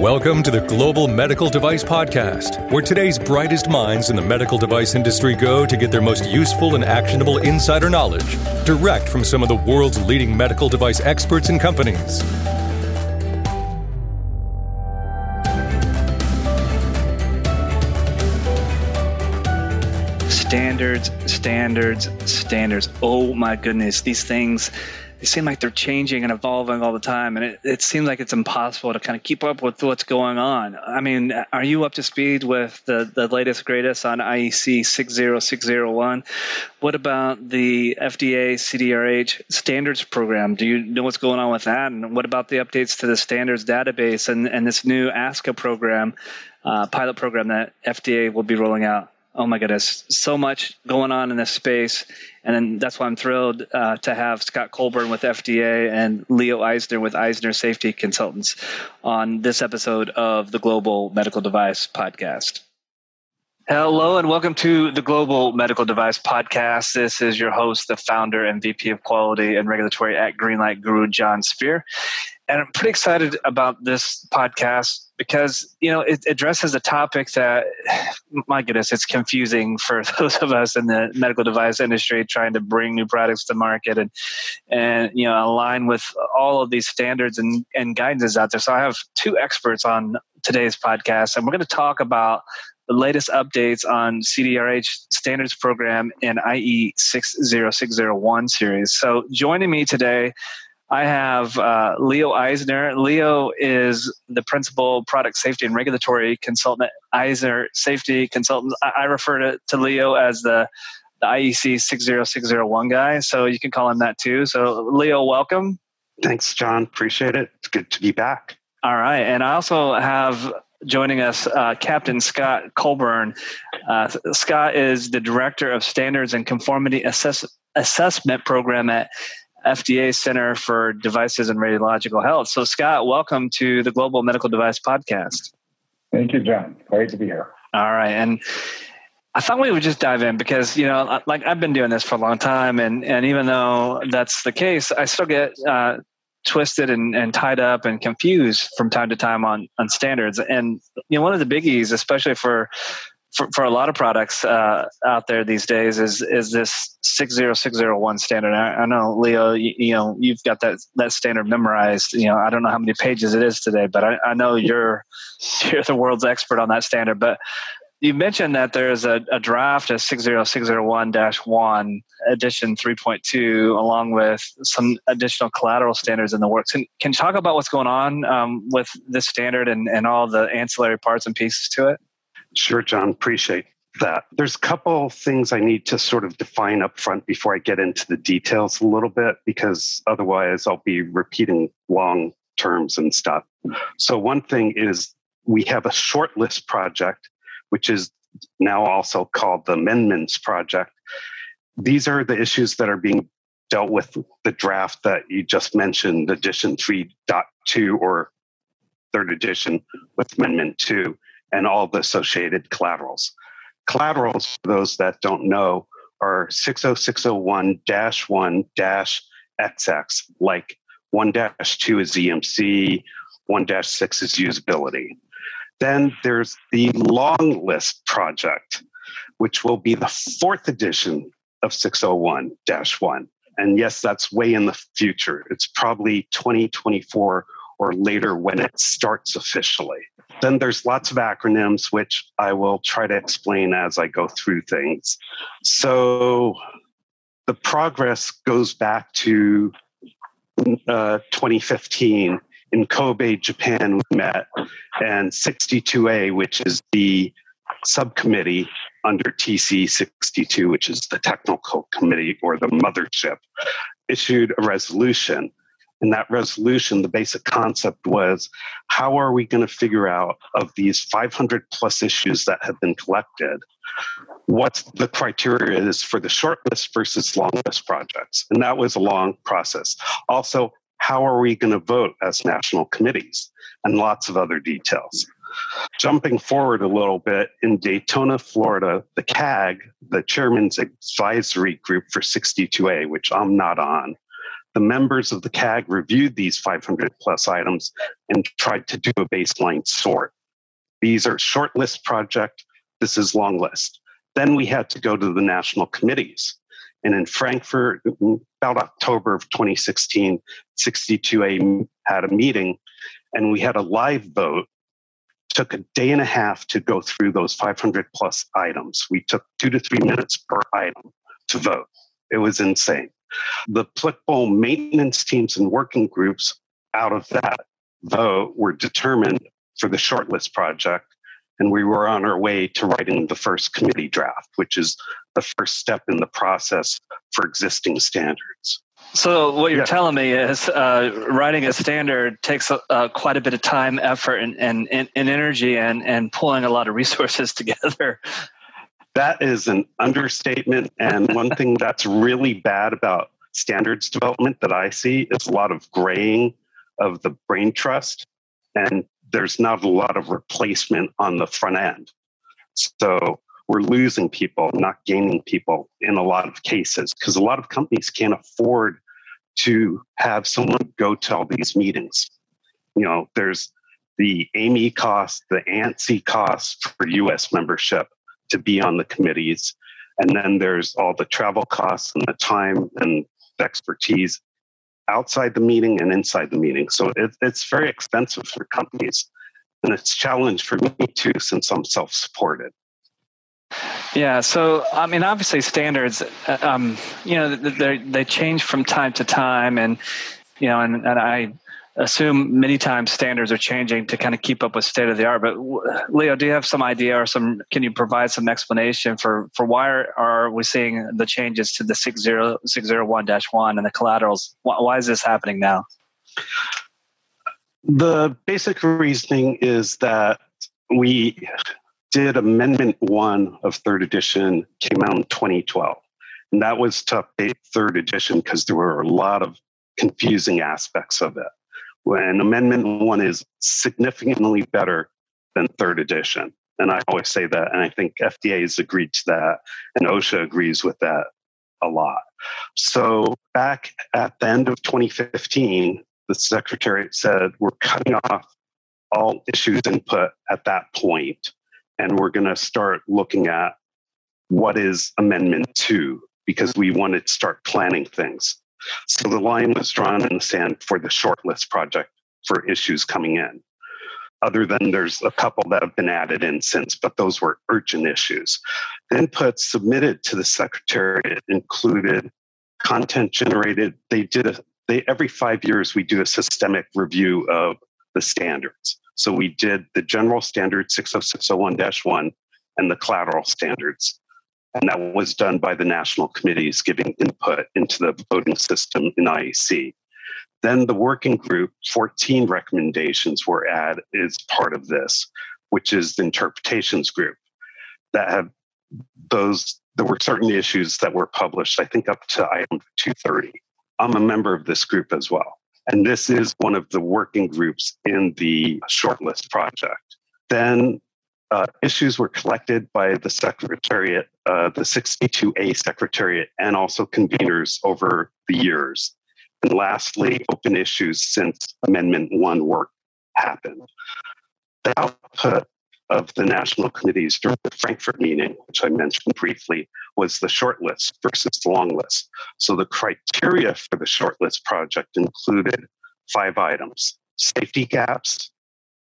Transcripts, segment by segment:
Welcome to the Global Medical Device Podcast, where today's brightest minds in the medical device industry go to get their most useful and actionable insider knowledge direct from some of the world's leading medical device experts and companies. Standards, standards, standards. Oh my goodness, these things they seem like they're changing and evolving all the time, and it, it seems like it's impossible to kind of keep up with what's going on. I mean, are you up to speed with the, the latest, greatest on IEC 60601? What about the FDA CDRH standards program? Do you know what's going on with that? And what about the updates to the standards database and, and this new ASCA program, uh, pilot program that FDA will be rolling out? Oh my goodness, so much going on in this space. And then that's why I'm thrilled uh, to have Scott Colburn with FDA and Leo Eisner with Eisner Safety Consultants on this episode of the Global Medical Device Podcast. Hello and welcome to the Global Medical Device Podcast. This is your host, the founder and VP of Quality and Regulatory at Greenlight Guru, Jon Speer. And I'm pretty excited about this podcast because you know it addresses a topic that my goodness it's confusing for those of us in the medical device industry trying to bring new products to market and and you know align with all of these standards and, and guidances out there so i have two experts on today's podcast and we're going to talk about the latest updates on CDRH standards program and IE 60601 series. So joining me today I have uh, Leo Eisner. Leo is the principal product safety and regulatory consultant Eisner Safety Consultants. I, I refer to, to Leo as the, the IEC 60601 guy, so you can call him that too. So, Leo, welcome. Thanks, John. Appreciate it. It's good to be back. All right. And I also have joining us uh, Captain Scott Colburn. Uh, Scott is the Director of Standards and Conformity Assess- Assessment Program at FDA Center for Devices and Radiological Health. So, Scott, welcome to the Global Medical Device Podcast. Thank you, John. Great to be here. All right. And I thought we would just dive in because, you know, like I've been doing this for a long time. And, and even though that's the case, I still get uh, twisted and, and tied up and confused from time to time on, on standards. And, you know, one of the biggies, especially for for, for a lot of products uh, out there these days is is this 60601 standard. I, I know Leo, you, you, know you've got that that standard memorized. You know I don't know how many pages it is today, but I, I know you're you're the world's expert on that standard. But you mentioned that there's a, a draft of 60601-1 edition 3.2 along with some additional collateral standards in the works can, can you talk about what's going on um, with this standard and, and all the ancillary parts and pieces to it Sure, John. Appreciate that. There's a couple things I need to sort of define up front before I get into the details a little bit, because otherwise I'll be repeating long terms and stuff. So, one thing is we have a short list project, which is now also called the amendments project. These are the issues that are being dealt with the draft that you just mentioned, edition 3.2 or third edition with amendment 2 and all the associated collaterals. Collaterals, for those that don't know, are 60601 1 XX, like 1 2 is EMC, 1 6 is usability. Then there's the long list project, which will be the fourth edition of 601 1. And yes, that's way in the future. It's probably 2024 or later when it starts officially. Then there's lots of acronyms, which I will try to explain as I go through things. So the progress goes back to uh, 2015 in Kobe, Japan, we met, and 62A, which is the subcommittee under TC 62, which is the technical committee or the mothership, issued a resolution in that resolution, the basic concept was how are we going to figure out of these 500 plus issues that have been collected, what the criteria is for the short list versus long list projects? And that was a long process. Also, how are we going to vote as national committees? And lots of other details. Jumping forward a little bit, in Daytona, Florida, the CAG, the Chairman's Advisory Group for 62A, which I'm not on, the members of the CAG reviewed these 500 plus items and tried to do a baseline sort. These are short list project. This is long list. Then we had to go to the national committees. And in Frankfurt, about October of 2016, 62A had a meeting and we had a live vote. Took a day and a half to go through those 500 plus items. We took two to three minutes per item to vote. It was insane. The applicable maintenance teams and working groups out of that vote were determined for the shortlist project. And we were on our way to writing the first committee draft, which is the first step in the process for existing standards. So what you're yeah. telling me is uh, writing a standard takes uh, quite a bit of time, effort, and, and, and, energy, and, and pulling a lot of resources together. That is an understatement. And one thing that's really bad about standards development that I see is a lot of graying of the brain trust. And there's not a lot of replacement on the front end. So we're losing people, not gaining people in a lot of cases because a lot of companies can't afford to have someone go to all these meetings. You know, there's the AAMI cost, the ANSI cost for US membership to be on the committees. And then there's all the travel costs and the time and expertise outside the meeting and inside the meeting. So it, it's very expensive for companies. And it's a challenge for me too, since I'm self supported. Yeah, so I mean, obviously, standards, uh, um, you know, they they change from time to time, and you know, and, and I assume many times standards are changing to kind of keep up with state of the art. But Leo, do you have some idea or some? Can you provide some explanation for for why are, are we seeing the changes to the six zero six zero one dash one and the collaterals? Why, why is this happening now? The basic reasoning is that we did Amendment One of Third Edition came out in 2012, and that was to update Third Edition because there were a lot of confusing aspects of it when Amendment 1 is significantly better than third edition. And I always say that, and I think FDA has agreed to that, and OSHA agrees with that a lot. So back at the end of 2015, the Secretariat said we're cutting off all issues input at that point, and we're going to start looking at what is Amendment 2 because we want to start planning things. So the line was drawn in the sand for the shortlist project for issues coming in. Other than there's a couple that have been added in since, but those were urgent issues. The inputs submitted to the Secretariat included content generated. They did a they every five years we do a systemic review of the standards. So we did the general standard 60601-1 and the collateral standards. And that was done by the national committees giving input into the voting system in IEC. Then the working group, 14 recommendations were added as part of this, which is the interpretations group that have those, there were certain issues that were published, I think up to item 230. I'm a member of this group as well. And this is one of the working groups in the shortlist project. Then uh, issues were collected by the Secretariat, uh, the 62A Secretariat, and also conveners over the years. And lastly, open issues since Amendment 1 work happened. The output of the national committees during the Frankfurt meeting, which I mentioned briefly, was the short list versus the long list. So the criteria for the short list project included five items safety gaps,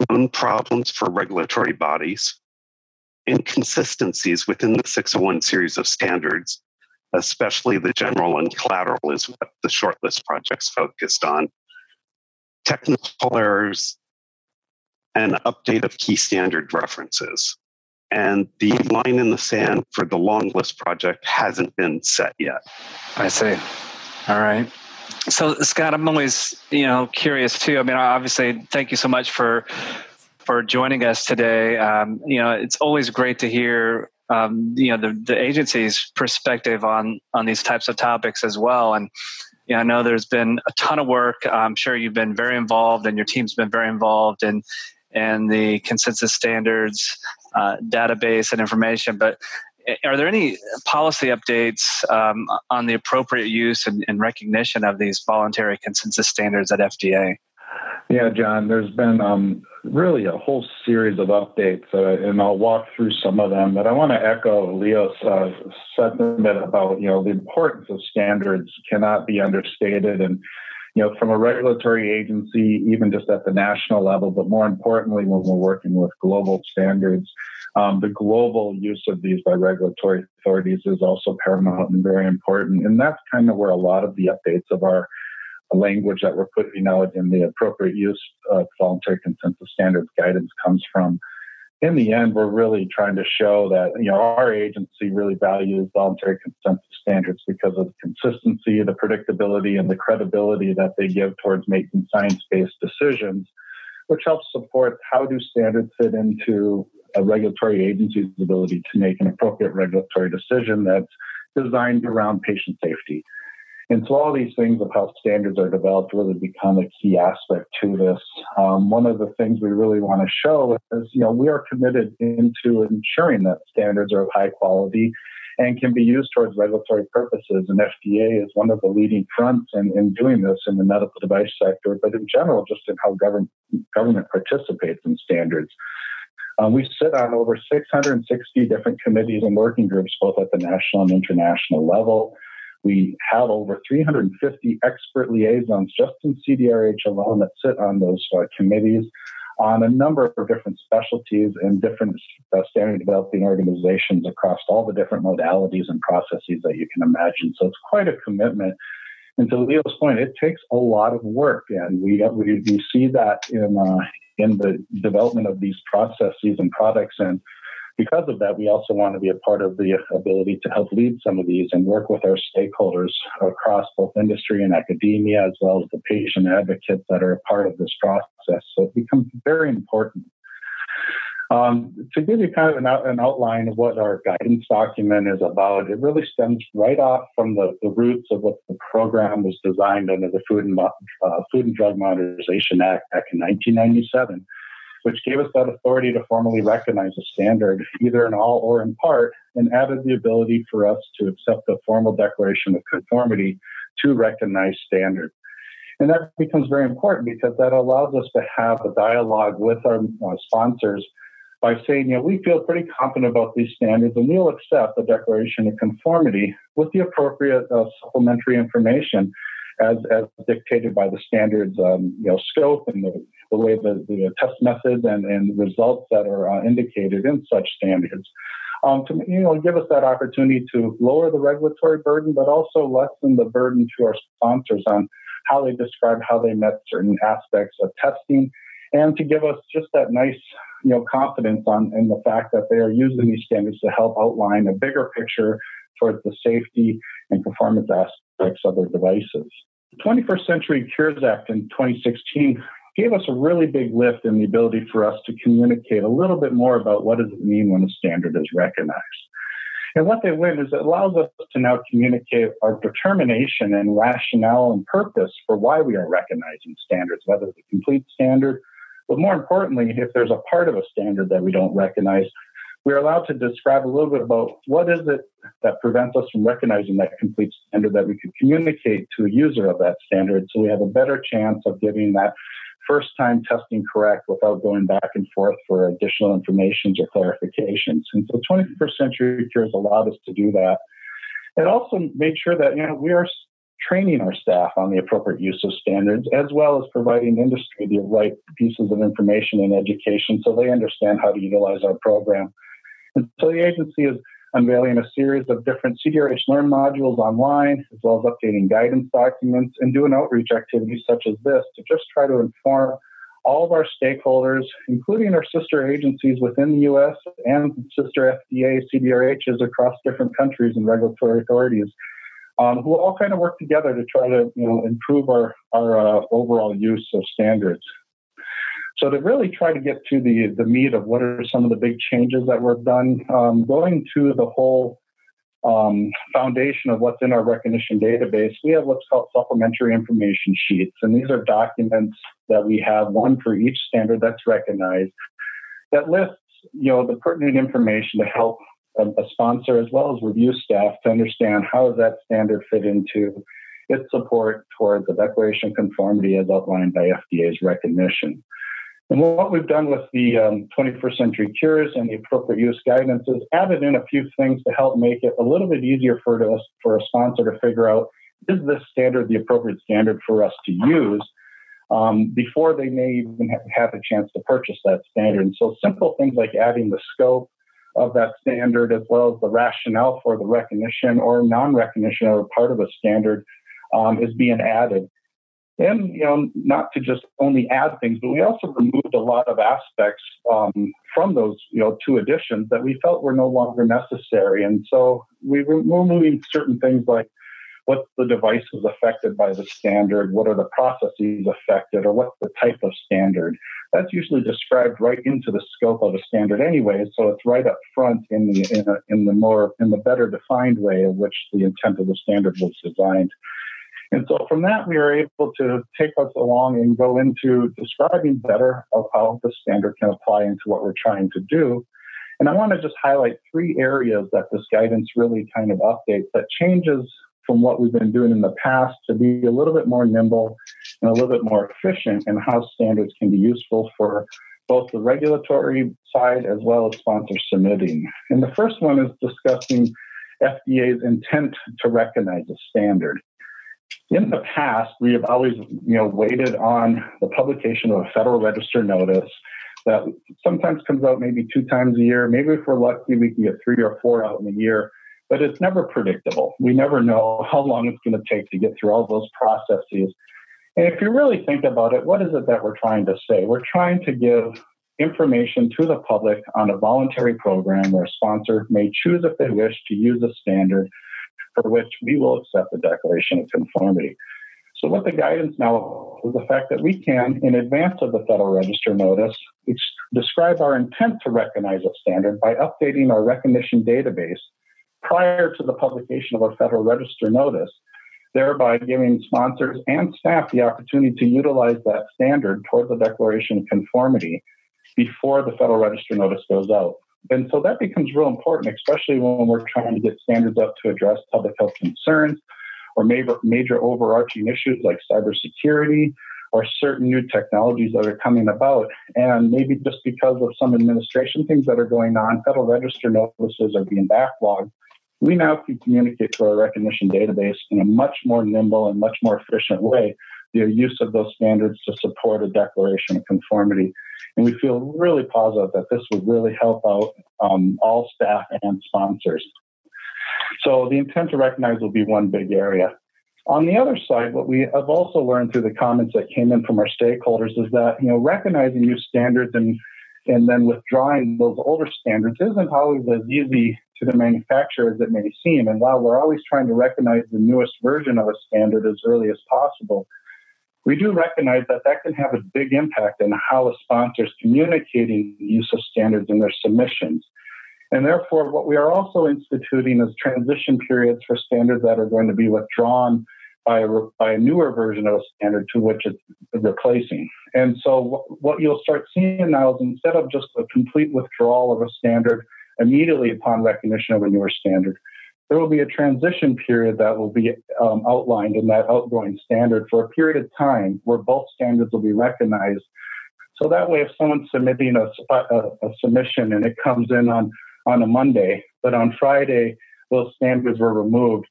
known problems for regulatory bodies, inconsistencies within the 601 series of standards, especially the general and collateral is what the shortlist projects focused on, technical errors, and update of key standard references. And the line in the sand for the long list project hasn't been set yet. I see. All right. So, Scott, I'm always, you know, curious too. I mean, obviously, thank you so much for for joining us today. Um, you know, it's always great to hear um, you know the, the agency's perspective on on these types of topics as well. And you know, I know there's been a ton of work. I'm sure you've been very involved, and your team's been very involved in and the consensus standards uh, database and information. But are there any policy updates um, on the appropriate use and, and, recognition of these voluntary consensus standards at FDA? Yeah, John, there's been um, really a whole series of updates, uh, and I'll walk through some of them. But I want to echo Leo's uh, sentiment about you know the importance of standards cannot be understated, and you know from a regulatory agency, even just at the national level, but more importantly when we're working with global standards, um, the global use of these by regulatory authorities is also paramount and very important. And that's kind of where a lot of the updates of our language that we're putting out in the appropriate use of voluntary consensus standards guidance comes from. In the end, we're really trying to show that you know our agency really values voluntary consensus standards because of the consistency, the predictability, and the credibility that they give towards making science-based decisions, which helps support how do standards fit into a regulatory agency's ability to make an appropriate regulatory decision that's designed around patient safety. And so all these things of how standards are developed really become a key aspect to this. Um, one of the things we really want to show is, you know, we are committed into ensuring that standards are of high quality and can be used towards regulatory purposes. And FDA is one of the leading fronts in, in doing this in the medical device sector, but in general, just in how government, government participates in standards. Um, we sit on over 660 different committees and working groups, both at the national and international level. We have over 350 expert liaisons just in CDRH alone that sit on those uh, committees on a number of different specialties and different uh, standard developing organizations across all the different modalities and processes that you can imagine. So it's quite a commitment. And to Leo's point, it takes a lot of work, and we we, we see that in uh, in the development of these processes and products and because of that, we also want to be a part of the ability to help lead some of these and work with our stakeholders across both industry and academia, as well as the patient advocates that are a part of this process. So it becomes very important. Um, to give you kind of an, an, outline of what our guidance document is about, it really stems right off from the, the roots of what the program was designed under the Food and, uh, Food and Drug Modernization Act back in 1997 which gave us that authority to formally recognize a standard, either in all or in part, and added the ability for us to accept a formal declaration of conformity to recognize standard. And that becomes very important because that allows us to have a dialogue with our uh, sponsors by saying, you know, we feel pretty confident about these standards and we'll accept the declaration of conformity with the appropriate uh, supplementary information as, as dictated by the standards, um, you know, scope and the, the way the, the test methods and, and results that are uh, indicated in such standards. Um, to you know, give us that opportunity to lower the regulatory burden, but also lessen the burden to our sponsors on how they describe how they met certain aspects of testing, and to give us just that nice, you know, confidence on in the fact that they are using these standards to help outline a bigger picture towards the safety and performance aspects of their devices. The 21st Century Cures Act in 2016 gave us a really big lift in the ability for us to communicate a little bit more about what does it mean when a standard is recognized. And what they win is it allows us to now communicate our determination and rationale and purpose for why we are recognizing standards, whether it's a complete standard, but more importantly, if there's a part of a standard that we don't recognize, we're allowed to describe a little bit about what is it that prevents us from recognizing that complete standard that we could communicate to a user of that standard so we have a better chance of getting that first time testing correct without going back and forth for additional informations or clarifications. And so 21st Century Cures allowed us to do that. It also made sure that you know we are training our staff on the appropriate use of standards, as well as providing industry the right pieces of information and education so they understand how to utilize our program. And so the agency is unveiling a series of different CDRH Learn modules online, as well as updating guidance documents and doing outreach activities such as this to just try to inform all of our stakeholders, including our sister agencies within the US and sister FDA CDRHs across different countries and regulatory authorities, um, who all kind of work together to try to you know, improve our, our uh, overall use of standards. So to really try to get to the the meat of what are some of the big changes that were done, um, going to the whole um, foundation of what's in our recognition database, we have what's called supplementary information sheets, and these are documents that we have one for each standard that's recognized that lists you know the pertinent information to help a, a sponsor as well as review staff to understand how does that standard fit into its support towards the declaration of conformity as outlined by FDA's recognition. And what we've done with the um, 21st Century Cures and the appropriate use guidance is added in a few things to help make it a little bit easier for us for a sponsor to figure out is this standard the appropriate standard for us to use um, before they may even have a chance to purchase that standard. And so simple things like adding the scope of that standard as well as the rationale for the recognition or non-recognition or part of a standard um, is being added. And you know, not to just only add things, but we also removed a lot of aspects um, from those you know two additions that we felt were no longer necessary. And so we were removing certain things like what the device is affected by the standard, what are the processes affected, or what's the type of standard. That's usually described right into the scope of a standard anyway, so it's right up front in the in, a, in the more in the better defined way in which the intent of the standard was designed. And so from that, we are able to take us along and go into describing better of how the standard can apply into what we're trying to do. And I want to just highlight three areas that this guidance really kind of updates that changes from what we've been doing in the past to be a little bit more nimble and a little bit more efficient in how standards can be useful for both the regulatory side as well as sponsor submitting. And the first one is discussing FDA's intent to recognize a standard. In the past, we have always, you know, waited on the publication of a Federal Register notice that sometimes comes out maybe two times a year. Maybe if we're lucky, we can get three or four out in a year but it's never predictable. We never know how long it's going to take to get through all those processes. And if you really think about it, what is it that we're trying to say? We're trying to give information to the public on a voluntary program where a sponsor may choose if they wish to use a standard for which we will accept the declaration of conformity. So, what the guidance now is the fact that we can, in advance of the Federal Register notice, describe our intent to recognize a standard by updating our recognition database prior to the publication of a Federal Register notice, thereby giving sponsors and staff the opportunity to utilize that standard toward the declaration of conformity before the Federal Register notice goes out. And so that becomes real important, especially when we're trying to get standards up to address public health concerns or major, major overarching issues like cybersecurity or certain new technologies that are coming about. And maybe just because of some administration things that are going on, Federal Register notices are being backlogged we now can communicate to our recognition database in a much more nimble and much more efficient way the use of those standards to support a declaration of conformity. And we feel really positive that this would really help out um, all staff and sponsors. So the intent to recognize will be one big area. On the other side, what we have also learned through the comments that came in from our stakeholders is that you know recognizing new standards and and then withdrawing those older standards isn't always as easy to the manufacturer as it may seem. And while we're always trying to recognize the newest version of a standard as early as possible, we do recognize that that can have a big impact on how a sponsor is communicating the use of standards in their submissions. And therefore, what we are also instituting is transition periods for standards that are going to be withdrawn by a, by a newer version of a standard to which it's replacing. And so, what you'll start seeing now is instead of just a complete withdrawal of a standard immediately upon recognition of a newer standard. There will be a transition period that will be um, outlined in that outgoing standard for a period of time where both standards will be recognized. So that way, if someone's submitting a, a, a submission and it comes in on, on a Monday, but on Friday those standards were removed,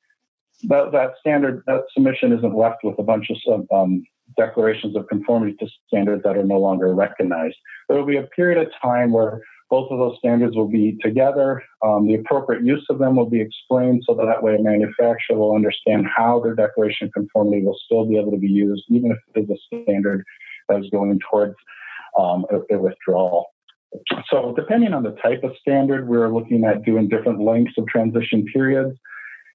that, that standard, that submission isn't left with a bunch of um, declarations of conformity to standards that are no longer recognized. There will be a period of time where both of those standards will be together. Um, the appropriate use of them will be explained so that, that way a manufacturer will understand how their declaration conformity will still be able to be used, even if it is a standard that is going towards um, a, a withdrawal. So, depending on the type of standard, we're looking at doing different lengths of transition periods.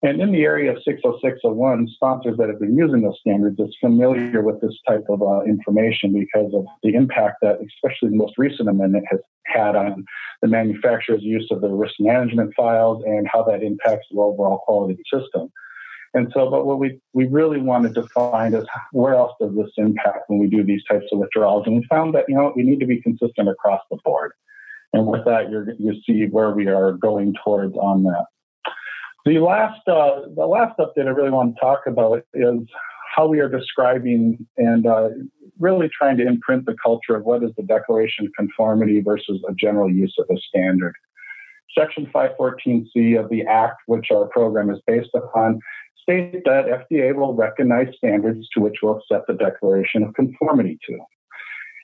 And in the area of 60601, sponsors that have been using those standards is familiar with this type of uh, information because of the impact that, especially the most recent amendment, has had on the manufacturer's use of the risk management files and how that impacts the overall quality system. And so, but what we, we really wanted to find is where else does this impact when we do these types of withdrawals? And we found that, you know, we need to be consistent across the board. And with that, you you see where we are going towards on that. The last uh, the last update I really want to talk about is how we are describing and uh, really trying to imprint the culture of what is the declaration of conformity versus a general use of a standard. Section 514C of the Act, which our program is based upon, states that FDA will recognize standards to which we'll accept the declaration of conformity to.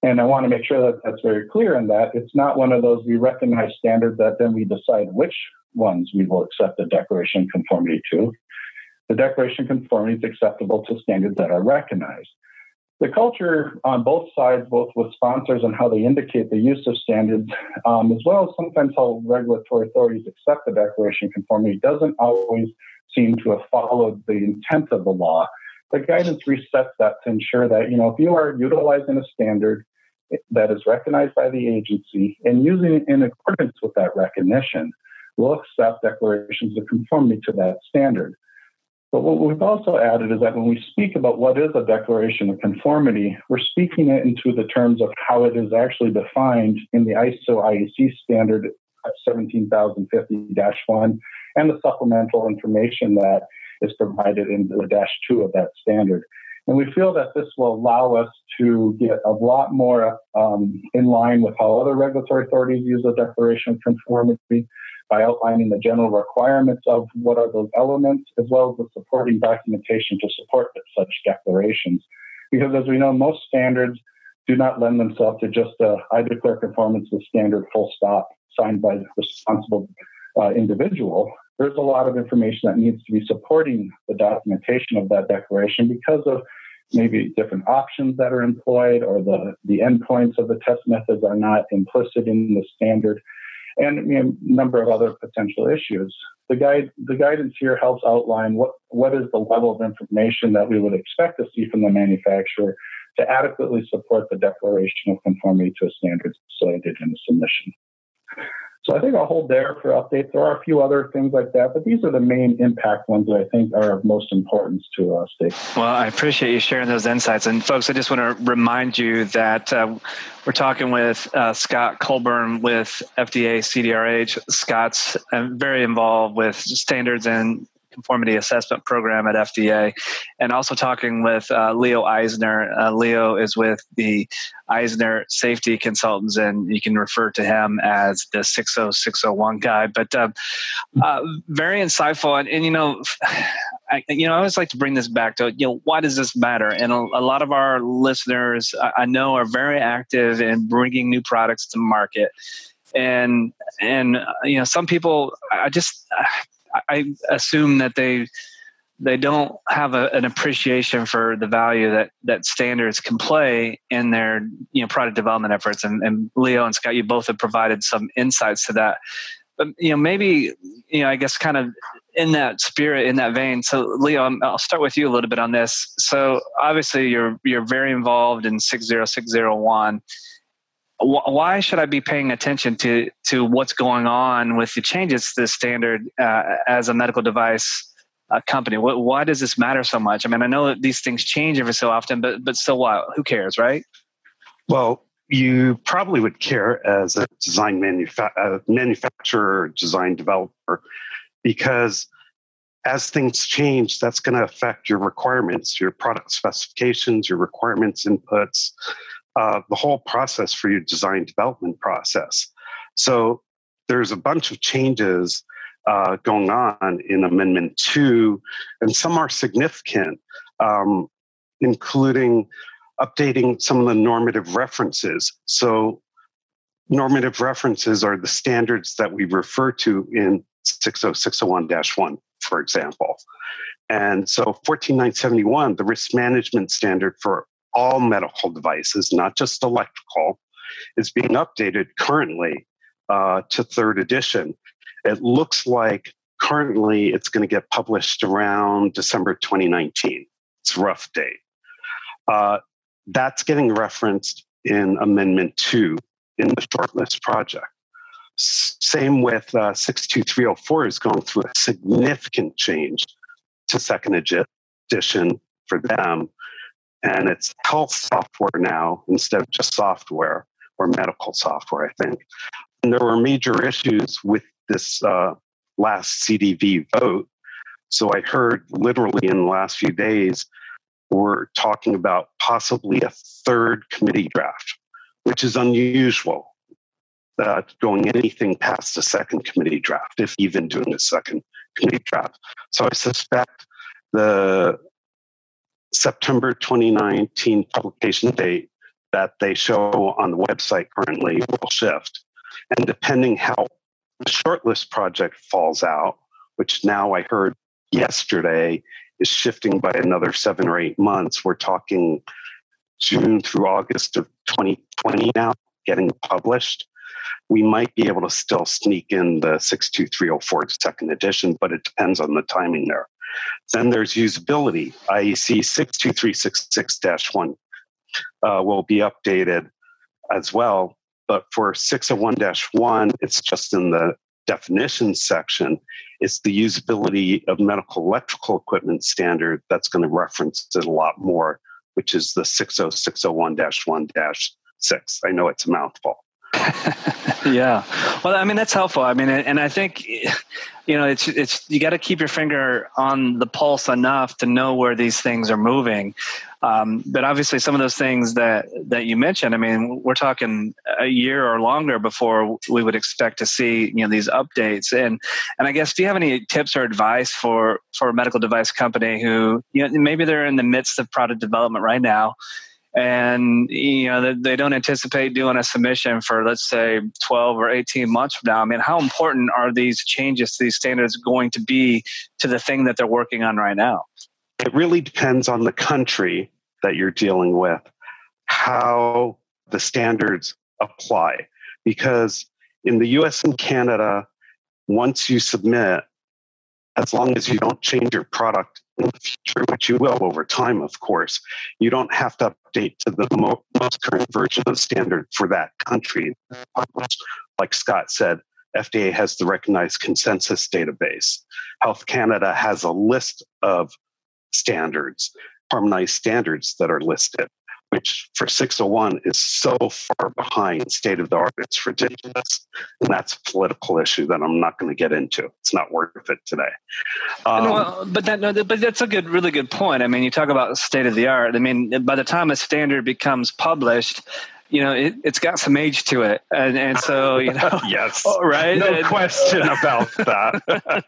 And I want to make sure that that's very clear in that it's not one of those we recognize standards that then we decide which ones we will accept the declaration conformity to. The declaration conformity is acceptable to standards that are recognized. The culture on both sides, both with sponsors and how they indicate the use of standards, um, as well as sometimes how regulatory authorities accept the declaration conformity, doesn't always seem to have followed the intent of the law. The guidance resets that to ensure that, you know, if you are utilizing a standard that is recognized by the agency and using it in accordance with that recognition, we'll accept declarations of conformity to that standard. But what we've also added is that when we speak about what is a declaration of conformity, we're speaking it into the terms of how it is actually defined in the ISO IEC standard 17050-1 and the supplemental information that is provided in the dash two of that standard. And we feel that this will allow us to get a lot more um, in line with how other regulatory authorities use the declaration of conformity by outlining the general requirements of what are those elements, as well as the supporting documentation to support such declarations. Because as we know, most standards do not lend themselves to just a I declare conformance with standard full stop signed by the responsible uh, individual. There's a lot of information that needs to be supporting the documentation of that declaration because of maybe different options that are employed or the, the endpoints of the test methods are not implicit in the standard and a number of other potential issues. The guide, the guidance here helps outline what, what is the level of information that we would expect to see from the manufacturer to adequately support the declaration of conformity to a standard cited in the submission. So I think I'll hold there for updates. There are a few other things like that, but these are the main impact ones that I think are of most importance to us. Well, I appreciate you sharing those insights. And folks, I just want to remind you that uh, we're talking with uh, Scott Colburn with FDA CDRH. Scott's uh, very involved with standards and conformity assessment program at FDA, and also talking with uh, Leo Eisner. Uh, Leo is with the Eisner Safety Consultants, and you can refer to him as the 60601 guy. But uh, uh, very insightful, and, and you know. I, you know, I always like to bring this back to you know why does this matter? And a, a lot of our listeners, I, I know, are very active in bringing new products to market and and uh, you know some people i just I assume that they they don't have a, an appreciation for the value that that standards can play in their you know product development efforts. And, and Leo and Scott, you both have provided some insights to that. But you know, maybe you know, I guess kind of in that spirit, in that vein. So, Leo, I'll start with you a little bit on this. So, obviously, you're you're very involved in six zero six zero one why should I be paying attention to to what's going on with the changes to the standard uh, as a medical device uh, company? What, why does this matter so much? I mean, I know that these things change every so often, but but still, what? Who cares, right? Well, you probably would care as a design manufa- uh, manufacturer, design developer, because as things change, that's going to affect your requirements, your product specifications, your requirements, inputs uh, the whole process for your design development process. So there's a bunch of changes uh, going on in Amendment 2, and some are significant, um, including updating some of the normative references. So, normative references are the standards that we refer to in 60601 1, for example. And so 14971, the risk management standard for all medical devices, not just electrical, is being updated currently uh, to third edition. It looks like currently it's going to get published around December 2019. It's rough date. Uh, that's getting referenced in Amendment 2 in the shortlist project. Same with uh, 62304 is going through a significant change to second edition for them and it's health software now instead of just software or medical software, I think. And there were major issues with this uh, last CDV vote. So I heard literally in the last few days, we're talking about possibly a third committee draft, which is unusual. Uh, going anything past a second committee draft, if even doing a second committee draft. So I suspect the September 2019 publication date that they show on the website currently will shift. And depending how the shortlist project falls out, which now I heard yesterday is shifting by another seven or eight months, we're talking June through August of 2020 now, getting published. We might be able to still sneak in the 62304 second edition, but it depends on the timing there. Then there's usability. IEC 62366 1 uh, will be updated as well. But for 601 1, it's just in the definition section. It's the usability of medical electrical equipment standard that's going to reference it a lot more, which is the 60601 1 6. I know it's a mouthful. yeah. Well, I mean, that's helpful. I mean, and I think, you know, it's, it's, you got to keep your finger on the pulse enough to know where these things are moving. Um, but obviously some of those things that, that you mentioned, I mean, we're talking a year or longer before we would expect to see, you know, these updates. And, and I guess, do you have any tips or advice for, for a medical device company who, you know, maybe they're in the midst of product development right now and you know they don't anticipate doing a submission for let's say 12 or 18 months from now. I mean how important are these changes to these standards going to be to the thing that they're working on right now? It really depends on the country that you're dealing with how the standards apply. Because in the us and canada once you submit as long as you don't change your product future, which you will over time, of course, you don't have to update to the mo- most current version of standard for that country. Like Scott said, FDA has the recognized consensus database. Health Canada has a list of standards, harmonized standards that are listed which for 601 is so far behind state of the art, it's ridiculous. And that's a political issue that I'm not going to get into. It's not worth it today. Um, but that, no, but that's a good, really good point. I mean, you talk about state of the art. I mean, by the time a standard becomes published, you know, it, has got some age to it. And, and so, you know, yes, right. No and, question about that.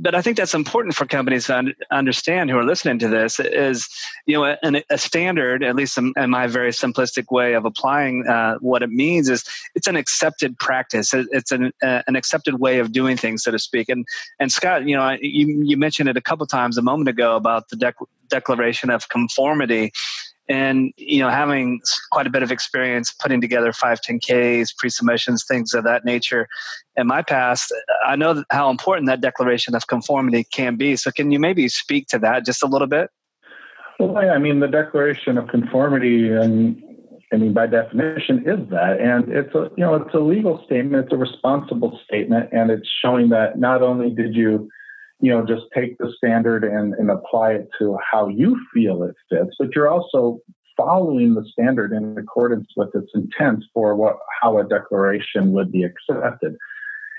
but I think that's important for companies to un- understand who are listening to this is, you know, a, a standard, at least in, in, my very simplistic way of applying uh, what it means is it's an accepted practice. it's an, uh, an accepted way of doing things, so to speak. And, and Scott, you know, you, you mentioned it a couple times a moment ago about the dec- declaration of conformity and you know having quite a bit of experience putting together 510ks pre-submissions things of that nature in my past i know how important that declaration of conformity can be. So can you maybe speak to that just a little bit? Well yeah, i mean the declaration of conformity and I mean, by definition, is that, and it's a you know it's a legal statement, it's a responsible statement, and it's showing that not only did you you know, just take the standard and, and apply it to how you feel it fits, but you're also following the standard in accordance with its intent for what how a declaration would be accepted.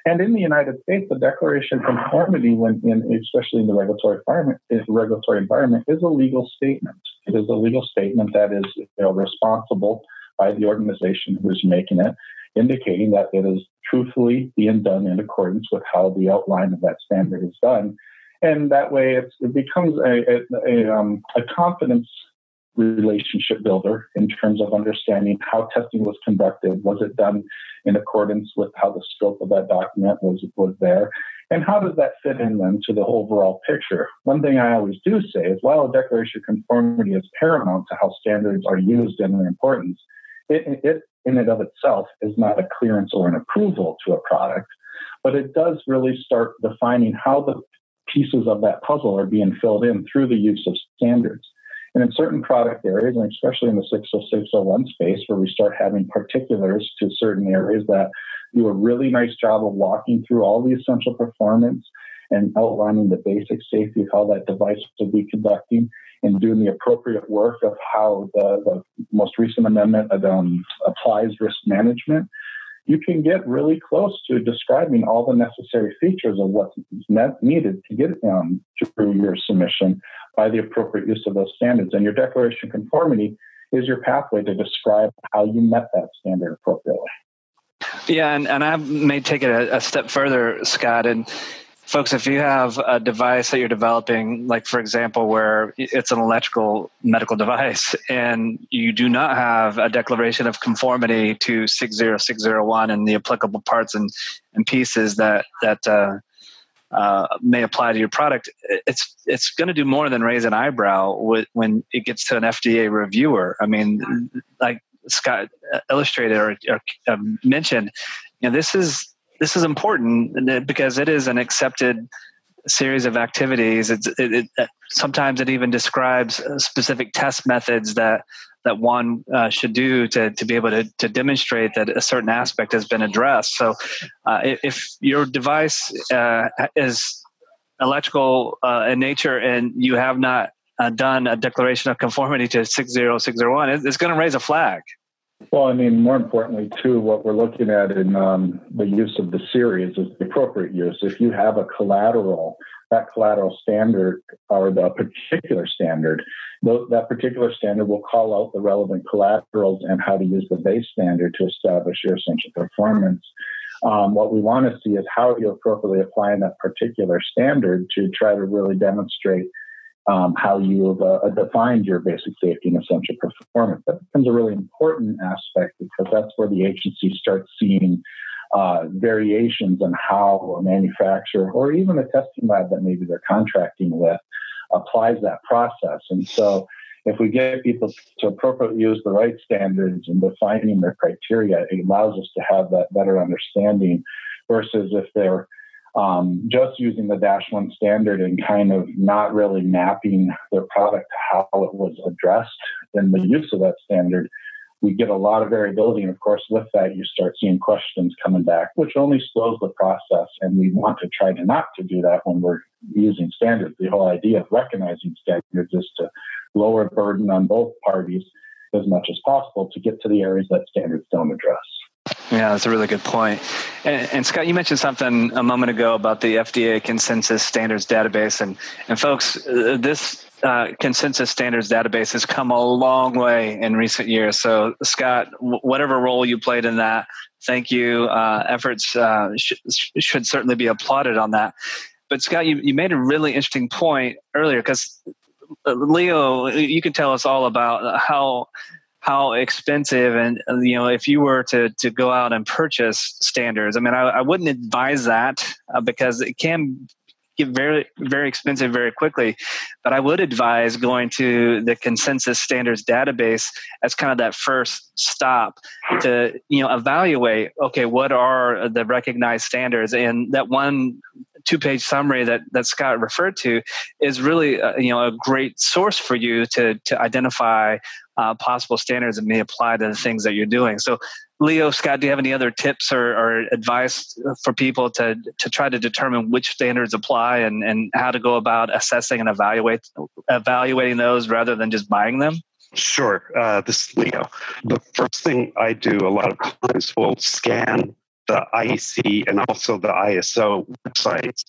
And in the United States, the declaration conformity, when in, especially in the regulatory environment, regulatory environment, is a legal statement. It is a legal statement that is you know, responsible by the organization who's making it, indicating that it is truthfully being done in accordance with how the outline of that standard is done. And that way it becomes a, a, a, um, a confidence relationship builder in terms of understanding how testing was conducted. Was it done in accordance with how the scope of that document was, was there? And how does that fit in then to the overall picture? One thing I always do say is while a declaration of conformity is paramount to how standards are used and their importance, it, it in and of itself is not a clearance or an approval to a product, but it does really start defining how the pieces of that puzzle are being filled in through the use of standards. And in certain product areas, and especially in the 60601 space, where we start having particulars to certain areas that do a really nice job of walking through all the essential performance and outlining the basic safety of how that device will be conducting and doing the appropriate work of how the, the most recent amendment um, applies risk management. you can get really close to describing all the necessary features of what's needed to get um, through your submission by the appropriate use of those standards. And your declaration conformity is your pathway to describe how you met that standard appropriately. Yeah, and, and I may take it a, a step further, Scott, and folks, if you have a device that you're developing, like for example, where it's an electrical medical device and you do not have a declaration of conformity to 60601 and the applicable parts and, and pieces that, that uh, uh, may apply to your product, it's it's going to do more than raise an eyebrow when it gets to an FDA reviewer. I mean, like Scott illustrated or, or uh, mentioned, you know, this is this is important because it is an accepted series of activities. It, it, sometimes it even describes uh, specific test methods that that one uh, should do to, to be able to, to demonstrate that a certain aspect has been addressed. So, uh, if your device uh, is electrical uh, in nature and you have not uh, done a declaration of conformity to 60601, it's going to raise a flag. Well, I mean, more importantly, too, what we're looking at in um, the use of the series is the appropriate use. If you have a collateral, that collateral standard or the particular standard, that particular standard will call out the relevant collaterals and how to use the base standard to establish your essential performance. Um, what we want to see is how are you appropriately apply that particular standard to try to really demonstrate um, how you've uh, defined your basic safety and essential performance. That becomes a really important aspect because that's where the agency starts seeing uh, variations in how a manufacturer or even a testing lab that maybe they're contracting with applies that process. And so, if we get people to appropriately use the right standards and defining their criteria, it allows us to have that better understanding versus if they're um, just using the Dash 1 standard and kind of not really mapping their product to how it was addressed in the use of that standard, we get a lot of variability. And of course, with that, you start seeing questions coming back, which only slows the process. And we want to try to not to do that when we're using standards. The whole idea of recognizing standards is to lower burden on both parties as much as possible to get to the areas that standards don't address. Yeah, that's a really good point. And, and, Scott, you mentioned something a moment ago about the FDA consensus standards database, and and folks, uh, this uh, consensus standards database has come a long way in recent years. So, Scott, w- whatever role you played in that, thank you. Uh, efforts uh, sh- should certainly be applauded on that. But Scott, you, you made a really interesting point earlier because uh, Leo, you can tell us all about how how expensive and you know if you were to to go out and purchase standards. I mean i, I wouldn't advise that uh, because it can get very very expensive very quickly. But i would advise going to the consensus standards database as kind of that first stop to you know evaluate okay what are the recognized standards? And that one two page summary that, that Scott referred to is really uh, you know a great source for you to to identify uh, possible standards that may apply to the things that you're doing. So, Leo, Scott, do you have any other tips or, or advice for people to to try to determine which standards apply and, and how to go about assessing and evaluate evaluating those rather than just buying them? Sure. Uh, this is Leo. The first thing I do a lot of times will scan the IEC and also the ISO websites,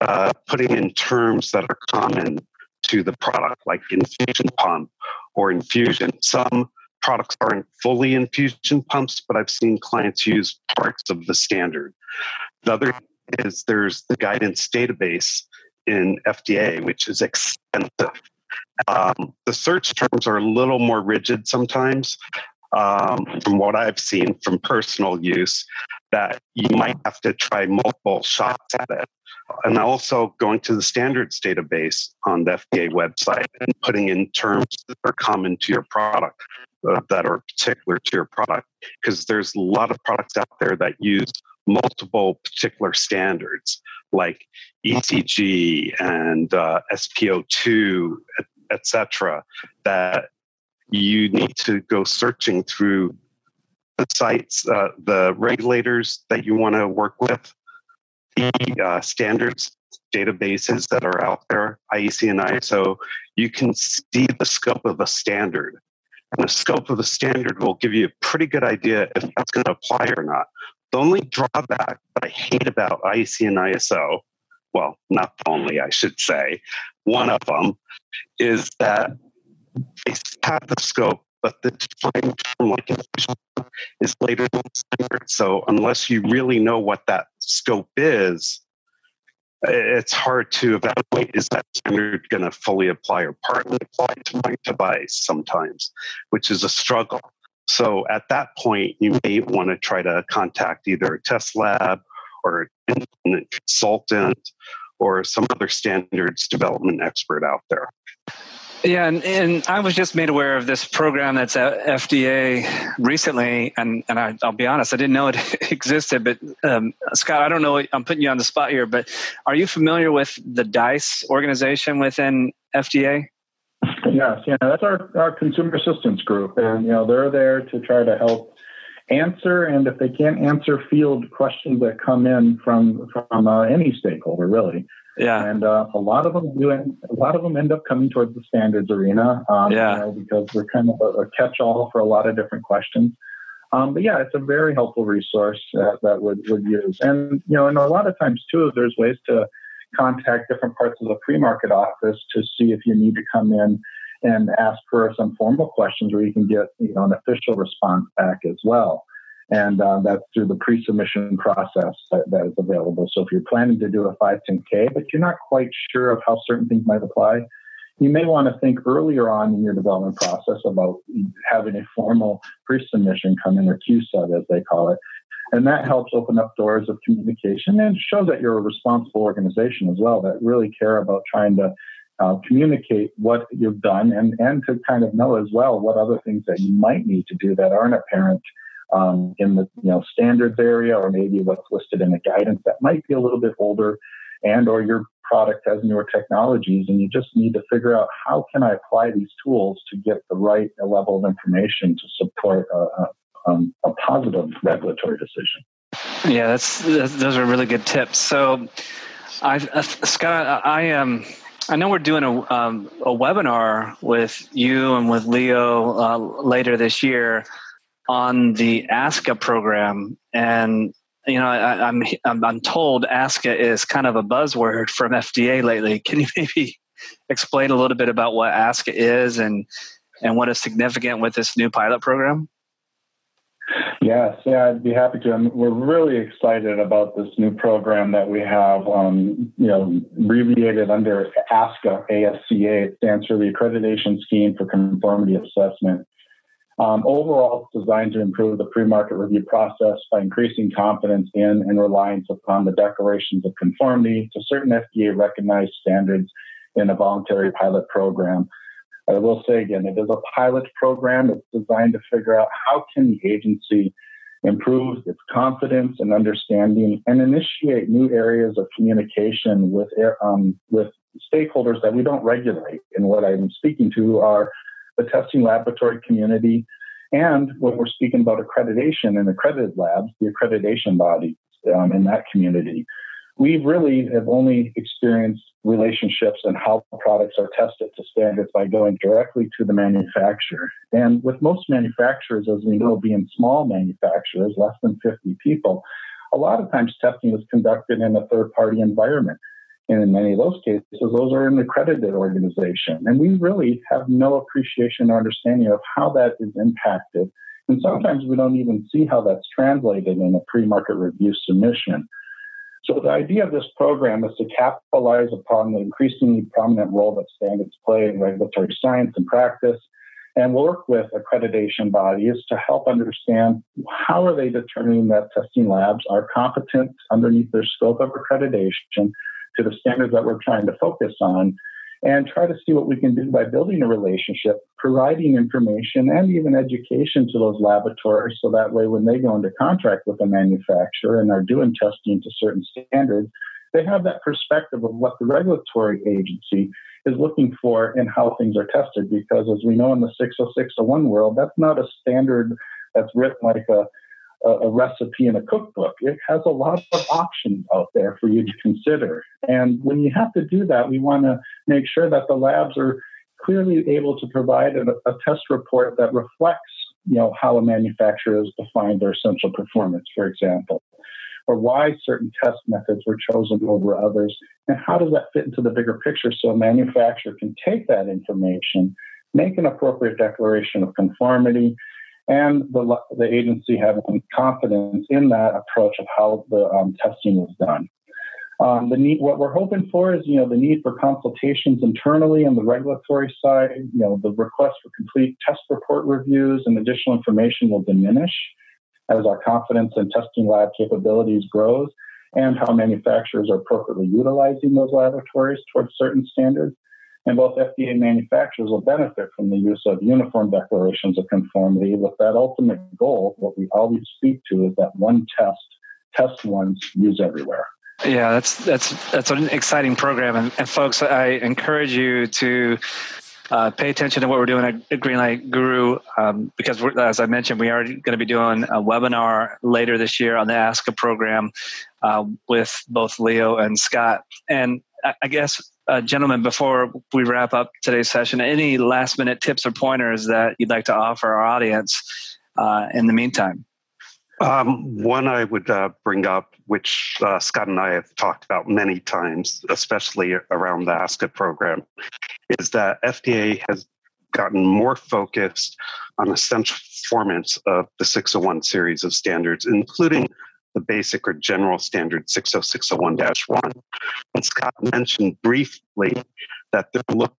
uh, putting in terms that are common to the product, like infusion pump or infusion. Some products aren't fully infusion pumps, but I've seen clients use parts of the standard. The other is there's the guidance database in FDA, which is expensive. Um, the search terms are a little more rigid sometimes, um, from what I've seen from personal use, that you might have to try multiple shots at it. And also going to the standards database on the FDA website and putting in terms that are common to your product, uh, that are particular to your product. Because there's a lot of products out there that use multiple particular standards like ECG and uh, SPO2, etc., that you need to go searching through sites, uh, the regulators that you want to work with, the uh, standards databases that are out there, IEC and ISO. You can see the scope of a standard And the scope of the standard will give you a pretty good idea if that's going to apply or not. The only drawback that I hate about IEC and ISO, well, not only, I should say, one of them is that they have the scope, but the term like is later than standard. So unless you really know what that scope is, it's hard to evaluate is that standard going to fully apply or partly apply to my device sometimes, which is a struggle. So at that point, you may want to try to contact either a test lab or an independent consultant or some other standards development expert out there. Yeah, and, and I was just made aware of this program that's at FDA recently, and, and I, will be honest, I didn't know it existed. But um, Scott, I don't know, I'm putting you on the spot here, but are you familiar with the DICE organization within FDA? Yes, yeah, that's our, our consumer assistance group, and you know they're there to try to help answer, and if they can't answer, field questions that come in from from uh, any stakeholder, really. Yeah. And uh, a lot of them do. End, A lot of them end up coming towards the standards arena. Um, yeah. You know, because we're kind of a, a, catch-all for a lot of different questions. Um, but yeah, it's a very helpful resource that, that would would use. And you know, and a lot of times too, there's ways to contact different parts of the pre-market office to see if you need to come in and ask for some formal questions where you can get you know an official response back as well and uh, that's through the pre-submission process that, that is available. So if you're planning to do a 510K, but you're not quite sure of how certain things might apply, you may want to think earlier on in your development process about having a formal pre-submission come in or Q-sub as they call it. And that helps open up doors of communication and show that you're a responsible organization as well that really care about trying to uh, communicate what you've done and, and to kind of know as well what other things that you might need to do that aren't apparent um, in the you know standards area or maybe what's listed in the guidance that might be a little bit older and or your product has newer technologies and you just need to figure out how can i apply these tools to get the right level of information to support a, a, um, a positive regulatory decision. Yeah that's, that's, those are really good tips. So i uh, scott i am um, I know we're doing a, um, a webinar with you and with Leo uh, later this year on the ASCA program, and you know, I, am I'm, I'm told ASCA is kind of a buzzword from FDA lately. Can you maybe explain a little bit about what ASCA is and and what is significant with this new pilot program? Yes, yeah, I'd be happy to. We're really excited about this new program that we have, um, you know, abbreviated under ASCA, ASCA. It stands for the Accreditation Scheme for Conformity Assessment. Um, overall, it's designed to improve the pre-market review process by increasing confidence in and reliance upon the declarations of conformity to certain FDA-recognized standards in a voluntary pilot program. I will say again, it is a pilot program. It's designed to figure out how can the agency improve its confidence and understanding and initiate new areas of communication with um, with stakeholders that we don't regulate. And what I'm speaking to are the testing laboratory community, and when we're speaking about accreditation and accredited labs, the accreditation bodies um, in that community. We really have only experienced relationships and how products are tested to standards by going directly to the manufacturer. And with most manufacturers, as we know, being small manufacturers, less than 50 people, a lot of times testing is conducted in a third party environment. And in many of those cases, those are an accredited organization. And we really have no appreciation or understanding of how that is impacted. And sometimes we don't even see how that's translated in a pre market review submission. So the idea of this program is to capitalize upon the increasingly prominent role that standards play in regulatory science and practice and work with accreditation bodies to help understand how are they determining that testing labs are competent underneath their scope of accreditation to the standards that we're trying to focus on and try to see what we can do by building a relationship, providing information and even education to those laboratories so that way when they go into contract with a manufacturer and are doing testing to certain standards, they have that perspective of what the regulatory agency is looking for and how things are tested. Because as we know in the 60601 world, that's not a standard that's written like a a, a recipe in a cookbook. It has a lot of options out there for you to consider. And when you have to do that, we want to make sure that the labs are clearly able to provide a, a test report that reflects you know how a manufacturer has defined their essential performance, for example, or why certain test methods were chosen over others, and how does that fit into the bigger picture so a manufacturer can take that information, make an appropriate declaration of conformity, and the, the agency having confidence in that approach of how the um, testing was done. Um, the need, what we're hoping for is, you know, the need for consultations internally on the regulatory side. You know, the request for complete test report reviews and additional information will diminish as our confidence in testing lab capabilities grows, and how manufacturers are appropriately utilizing those laboratories towards certain standards. And both FDA manufacturers will benefit from the use of uniform declarations of conformity with that ultimate goal. What we always speak to is that one test, test once, use everywhere. Yeah, that's that's that's an exciting program, and, and folks, I encourage you to uh, pay attention to what we're doing at Greenlight Guru um, because, as I mentioned, we are going to be doing a webinar later this year on the ASCA program uh, with both Leo and Scott. And I, I guess, uh, gentlemen, before we wrap up today's session, any last minute tips or pointers that you'd like to offer our audience uh, in the meantime? Um, one I would uh, bring up, which uh, Scott and I have talked about many times, especially around the ASCA program, is that FDA has gotten more focused on essential performance of the 601 series of standards, including the basic or general standard 60601 1. And Scott mentioned briefly that they're looking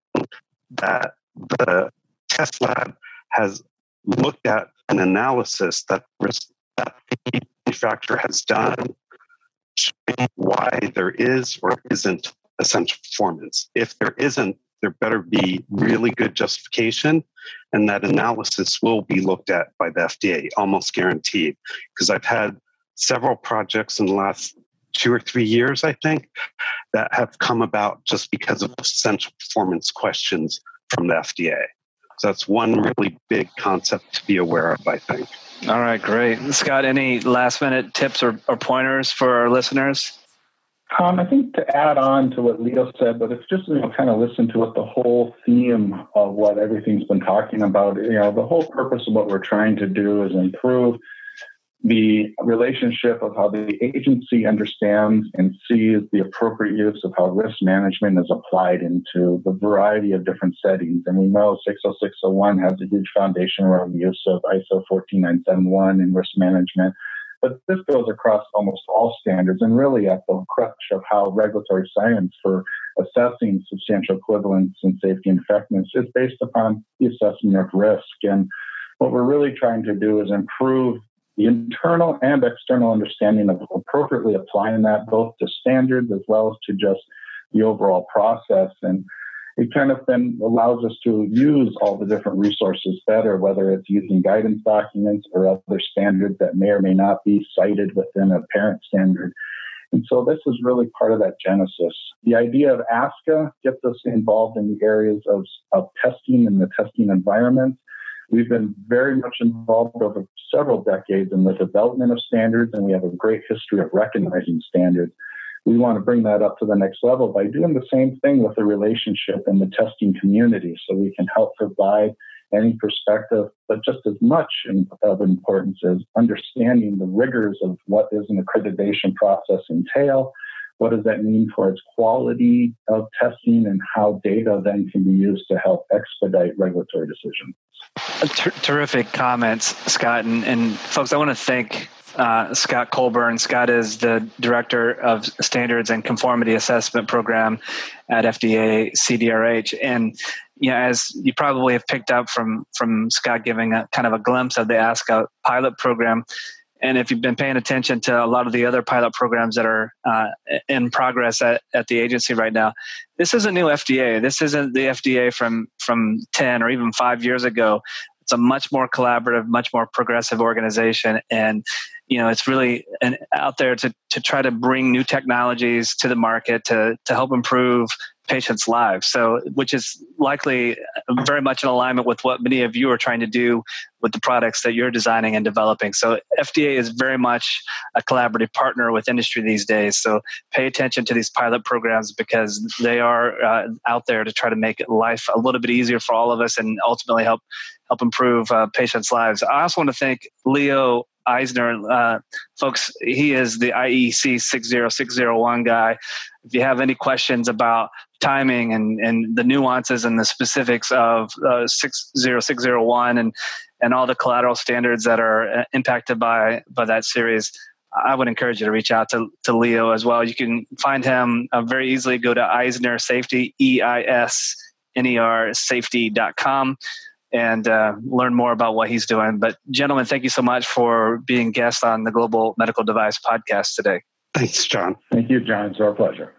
that the test lab has looked at an analysis that that the manufacturer has done showing why there is or isn't essential performance. If there isn't, there better be really good justification, and that analysis will be looked at by the FDA, almost guaranteed. Because I've had several projects in the last two or three years, I think, that have come about just because of essential performance questions from the FDA. So that's one really big concept to be aware of, I think. All right, great. Scott, any last minute tips or, or pointers for our listeners? Um, I think to add on to what Leo said, but it's just you know kind of listen to what the whole theme of what everything's been talking about. You know, the whole purpose of what we're trying to do is improve the relationship of how the agency understands and sees the appropriate use of how risk management is applied into the variety of different settings. And we know 60601 has a huge foundation around the use of ISO 14971 in risk management. But this goes across almost all standards and really at the crux of how regulatory science for assessing substantial equivalence and safety and effectiveness is based upon the assessment of risk. And what we're really trying to do is improve the internal and external understanding of appropriately applying that both to standards as well as to just the overall process. And it kind of then allows us to use all the different resources better, whether it's using guidance documents or other standards that may or may not be cited within a parent standard. And so this is really part of that genesis. The idea of ASCA gets us involved in the areas of, of testing and the testing environment We've been very much involved over several decades in the development of standards, and we have a great history of recognizing standards. We want to bring that up to the next level by doing the same thing with the relationship in the testing community so we can help provide any perspective, but just as much of importance is understanding the rigors of what does an accreditation process entail, what does that mean for its quality of testing, and how data then can be used to help expedite regulatory decisions. Ter- terrific comments, Scott. And, and folks, I want to thank uh, Scott Colburn. Scott is the director of standards and conformity assessment program at FDA CDRH. And you know, as you probably have picked up from from Scott giving a kind of a glimpse of the ASCA pilot program, and if you've been paying attention to a lot of the other pilot programs that are uh, in progress at, at the agency right now, this isn't new FDA. This isn't the FDA from from ten or even five years ago. It's a much more collaborative, much more progressive organization, and you know it's really an, out there to to try to bring new technologies to the market to to help improve patients' lives. So, which is likely very much in alignment with what many of you are trying to do with the products that you're designing and developing. So FDA is very much a collaborative partner with industry these days. So pay attention to these pilot programs because they are uh, out there to try to make life a little bit easier for all of us and ultimately help help improve uh, patients' lives. I also want to thank Leo Eisner. Uh, folks, he is the IEC 60601 guy. If you have any questions about timing and, and the nuances and the specifics of uh, 60601 and, and all the collateral standards that are uh, impacted by, by that series, I would encourage you to reach out to, to Leo as well. You can find him uh, very easily. Go to Eisner Safety, E I S N E R safety.com and uh, learn more about what he's doing. But, gentlemen, thank you so much for being guests on the Global Medical Device podcast today. Thanks, Jon. Thank you, Jon. It's our pleasure.